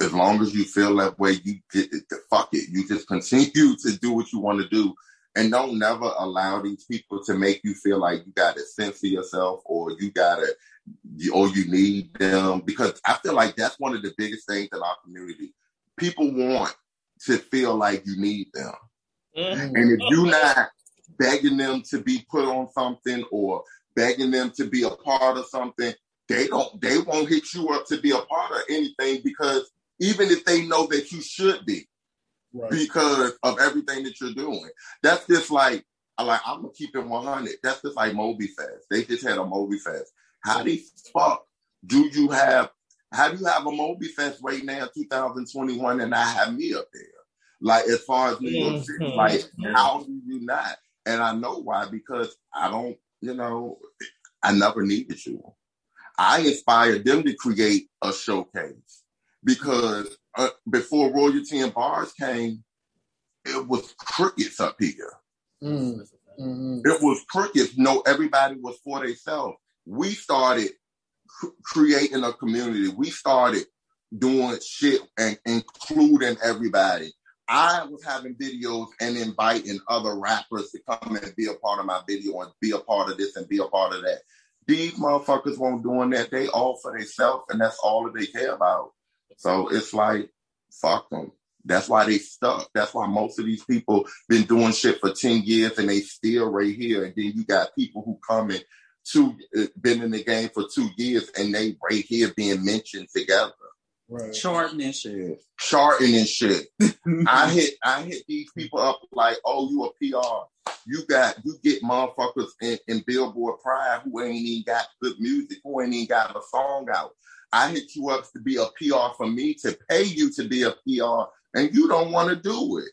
as long as you feel that way, you get fuck it. You just continue to do what you want to do. And don't never allow these people to make you feel like you got to censor yourself or you got to, or you need them. Because I feel like that's one of the biggest things in our community. People want to feel like you need them. Mm-hmm. And if you're not begging them to be put on something or begging them to be a part of something, they don't, they won't hit you up to be a part of anything because even if they know that you should be right. because of everything that you're doing. That's just like, like I'm gonna keep it 100. That's just like Moby Fest. They just had a Moby Fest. How the fuck do you have? How do you have a Moby Fest right now, 2021, and I have me up there? Like as far as New York City, mm-hmm. like how do you not? And I know why because I don't, you know, I never needed you. I inspired them to create a showcase because uh, before royalty and bars came, it was crickets up here. Mm. Mm-hmm. It was crickets. No, everybody was for themselves. We started cr- creating a community. We started doing shit and including everybody. I was having videos and inviting other rappers to come and be a part of my video and be a part of this and be a part of that. These motherfuckers won't doing that. They all for themselves, and that's all that they care about. So it's like, fuck them. That's why they stuck. That's why most of these people been doing shit for 10 years and they still right here. And then you got people who come in two, uh, been in the game for two years and they right here being mentioned together. Right. Charting and shit. Charting and shit. I hit I hit these people up like, oh, you a PR. You got you get motherfuckers in, in Billboard Pride who ain't even got good music, who ain't even got a song out. I hit you up to be a PR for me to pay you to be a PR, and you don't want to do it.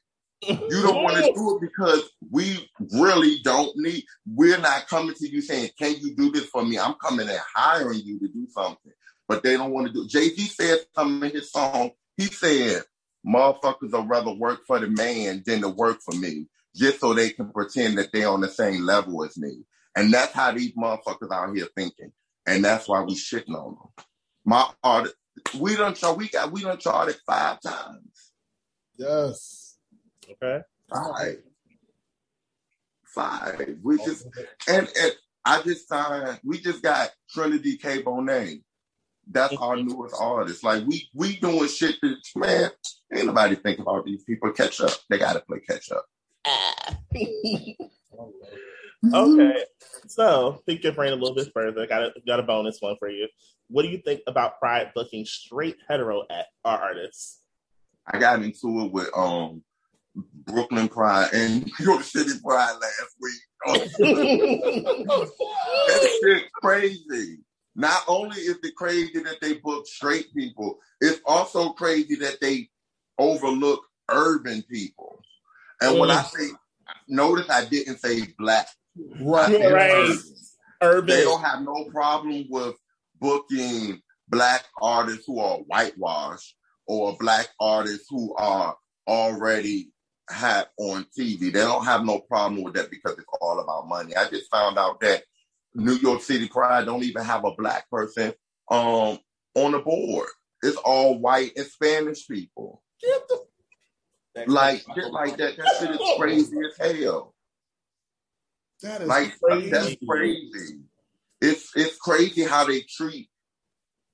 You don't want to do it because we really don't need. We're not coming to you saying, "Can you do this for me?" I'm coming and hiring you to do something, but they don't want to do. Jay Z said something in his song. He said, "Motherfuckers will rather work for the man than to work for me, just so they can pretend that they're on the same level as me." And that's how these motherfuckers out here thinking, and that's why we shitting on them. My art, we don't chart. We got we don't charted five times. Yes. Okay. Five. Five. We just and, and I just signed. We just got Trinity K. Bonet. That's our newest artist. Like we we doing shit that man ain't nobody think about these people catch up. They gotta play catch up. okay, so think your brain a little bit further. Got a got a bonus one for you. What do you think about Pride booking straight hetero at our artists? I got into it with um Brooklyn Pride and New York City Pride last week. that shit crazy. Not only is it crazy that they book straight people, it's also crazy that they overlook urban people. And mm. when I mm. say notice I didn't say black. Right. right. Urban. They don't have no problem with booking black artists who are whitewashed or black artists who are already had on TV. They don't have no problem with that because it's all about money. I just found out that New York City Pride don't even have a black person um on the board. It's all white and Spanish people. like shit like that. That shit is crazy as hell. That is like crazy. that's crazy. It's it's crazy how they treat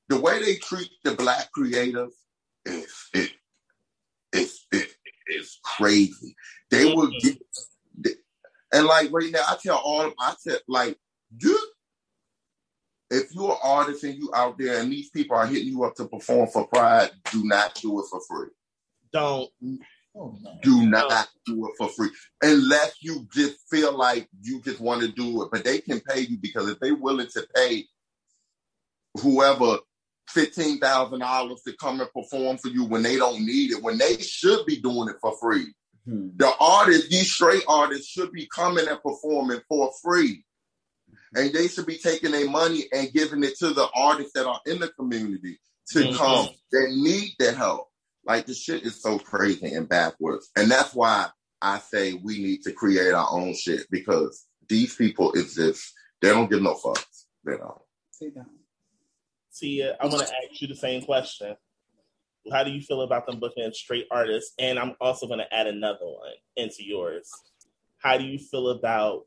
the way they treat the black creators is it it's it, it's crazy. They will mm-hmm. get and like right now I tell all of I tell like you if you're an artist and you out there and these people are hitting you up to perform for pride, do not do it for free. Don't Oh, do not do it for free unless you just feel like you just want to do it. But they can pay you because if they're willing to pay whoever fifteen thousand dollars to come and perform for you when they don't need it, when they should be doing it for free. Hmm. The artists, these straight artists, should be coming and performing for free. And they should be taking their money and giving it to the artists that are in the community to mm-hmm. come that need the help. Like the shit is so crazy and backwards. And that's why I say we need to create our own shit because these people exist. They don't give no fucks. They don't. They don't. See, uh, I'm going to ask you the same question. How do you feel about them booking straight artists? And I'm also going to add another one into yours. How do you feel about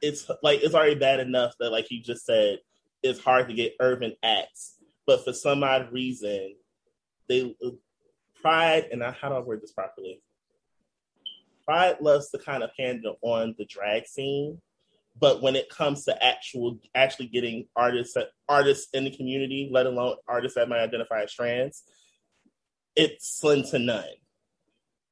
it's like it's already bad enough that like you just said it's hard to get urban acts, but for some odd reason they pride and how do I word this properly? Pride loves to kind of handle on the drag scene but when it comes to actual actually getting artists artists in the community, let alone artists that might identify as trans, it's slim to none.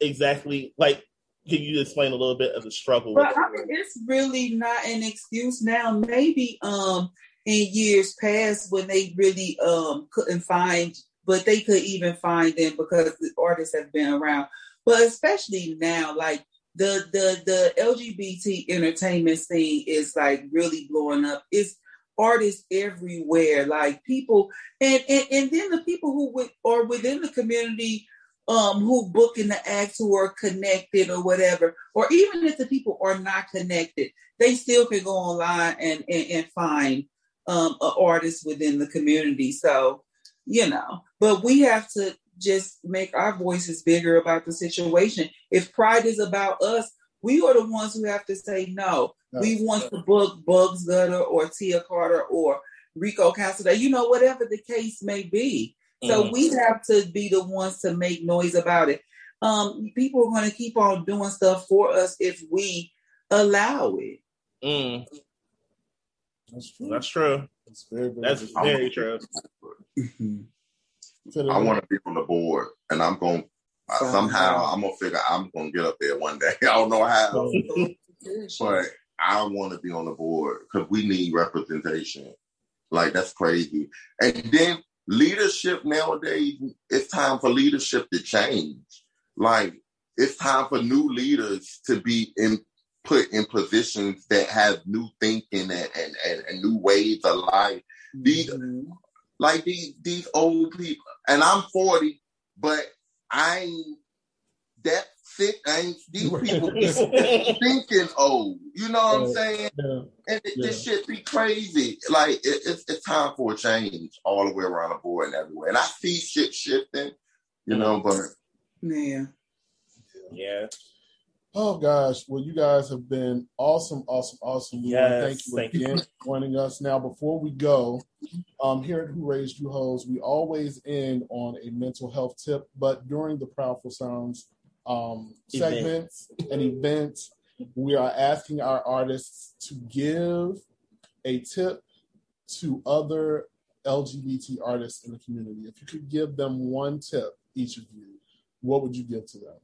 Exactly like can you explain a little bit of the struggle? But I mean, it's really not an excuse now. Maybe um in years past when they really um couldn't find, but they could even find them because the artists have been around. But especially now, like the the the LGBT entertainment scene is like really blowing up. It's artists everywhere, like people, and and, and then the people who with, are within the community um who booking the acts who are connected or whatever, or even if the people are not connected, they still can go online and and, and find um an artist within the community. So you know, but we have to just make our voices bigger about the situation. If pride is about us, we are the ones who have to say no. we want to book Bugz Gutta or Tia Carta or Rico Cassidy, you know, whatever the case may be. So mm. we have to be the ones to make noise about it. Um, people are going to keep on doing stuff for us if we allow it. Mm. That's true. That's true. That's very, very, That's very true. I want to be on the board, and I'm going to somehow I'm gonna figure I'm gonna get up there one day. I don't know how, but I want to be on the board because we need representation. Like that's crazy. And then leadership nowadays, it's time for leadership to change. Like it's time for new leaders to be in put in positions that have new thinking and and, and, and new ways of life. These mm-hmm. like these these old people and I'm 40, but I ain't that sick. I ain't these people thinking old. You know what I'm saying? Yeah. And it, yeah. this shit be crazy. Like it, it's it's time for a change all the way around the board and everywhere. And I see shit shifting, you know, but yeah. Yeah. Oh gosh, well, you guys have been awesome, awesome, awesome. We yes, thank you thank again you. for joining us. Now, before we go, um, here at Who Raised You Hoes, we always end on a mental health tip, but during the Proudful Sounds um, segments and events, we are asking our artists to give a tip to other LGBT artists in the community. If you could give them one tip, each of you, what would you give to them?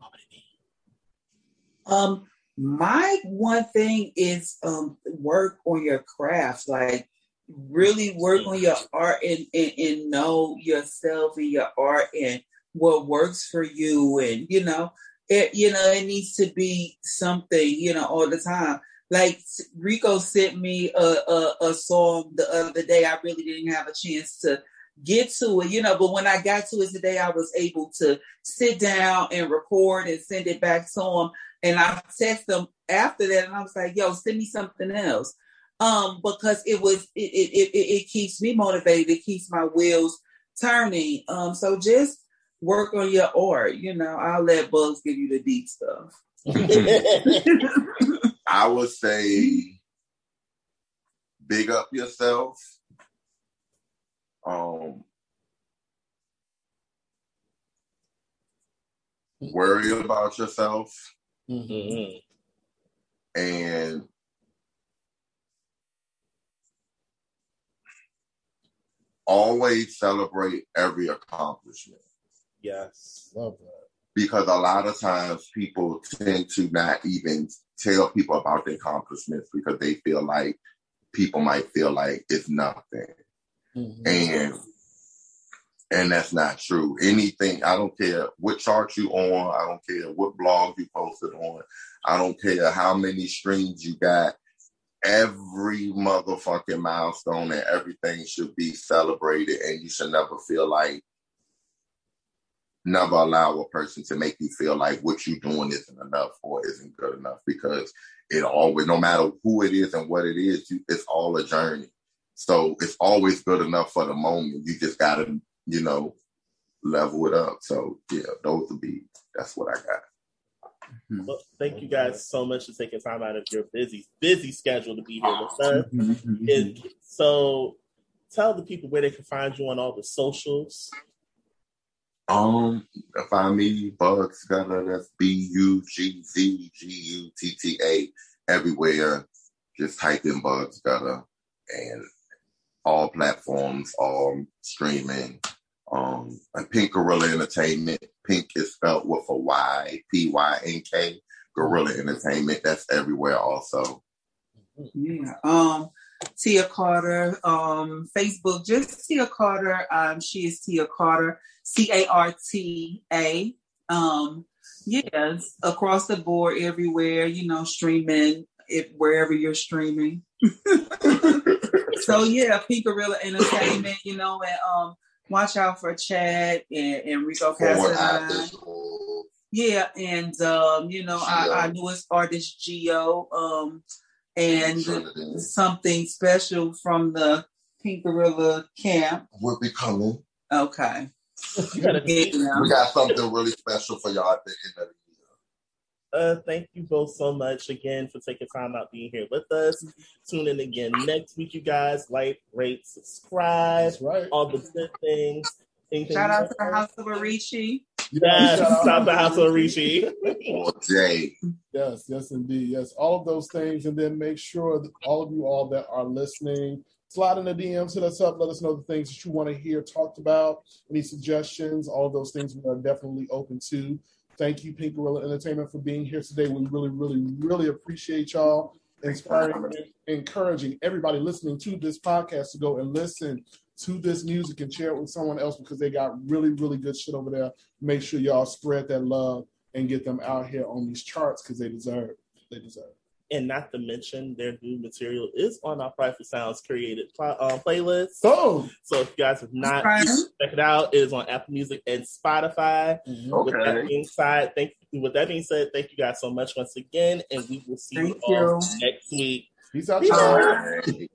Um, my one thing is um work on your craft, like really work on your art and, and, and know yourself and your art and what works for you and you know it you know it needs to be something you know all the time like rico sent me a, a, a song the other day i really didn't have a chance to get to it, you know. But when I got to it today, I was able to sit down and record and send it back to him. And I text them after that, and I was like, "Yo, send me something else," um, because it was it it, it it keeps me motivated. It keeps my wheels turning. Um, so just work on your art. You know, I'll let Bugz give you the deep stuff. I would say, big up yourself um, worry about yourself mm-hmm. and always celebrate every accomplishment. Yes. Love that. because a lot of times people tend to not even tell people about their accomplishments because they feel like people might feel like it's nothing. Mm-hmm. And and that's not true. Anything, I don't care what chart you on, I don't care what blog you posted on, I don't care how many streams you got. Every motherfucking milestone and everything should be celebrated, and you should never feel like never allow a person to make you feel like what you're doing isn't enough or isn't good enough because it always, no matter who it is and what it is, you, it's all a journey. So it's always good enough for the moment. You just gotta, you know, level it up. So yeah, those would be that's what I got. Mm-hmm. Well, thank you guys so much for taking time out of your busy, busy schedule to be here with us. Mm-hmm. so tell the people where they can find you on all the socials. Um, find me Bugz Gutta. That's B U G Z G U T T A everywhere. Just type in Bugz Gutta and all platforms, all streaming. Um, and Gorilla Entertainment. Pink is spelled with a Y, P Y N K. Gorilla Entertainment. That's everywhere also. Yeah. Um, Tia Carta, um, Facebook, just Tia Carta. Um, she is Tia Carta, C A R T A. Um, yes, across the board, everywhere, you know, streaming it wherever you're streaming. so yeah, Pynk Gorilla Entertainment, you know, and um, watch out for Chad and, and Rico Casanine. Yeah, and um, you know, our, our, newest artist Geo. Um, and something special from the Pynk Gorilla camp will be coming. Okay. we got something really special for y'all at the end of the uh, thank you both so much again for taking time out being here with us. Tune in again next week, you guys. Like, rate, subscribe, right. all the good things. Anything Shout out to the House of Arichi. Yes, shout out to House of Arichi. Jay. Yes, yes, indeed. Yes, all of those things. And then make sure that all of you all that are listening, slide in the DMs, hit us up, let us know the things that you want to hear talked about, any suggestions, all of those things we are definitely open to. Thank you, Pynk Gorilla Entertainment, for being here today. We really, really, really appreciate y'all inspiring and encouraging everybody listening to this podcast to go and listen to this music and share it with someone else because they got really, really good shit over there. Make sure y'all spread that love and get them out here on these charts because they deserve. They deserve and not to mention their new material is on our Proudful Sounds created uh, playlist. Oh, so if you guys have not check it out, it is on Apple Music and Spotify. Mm-hmm. Okay. With that being said, thank you. With that being said, thank you guys so much once again, and we will see you all next week. Peace out. Peace out.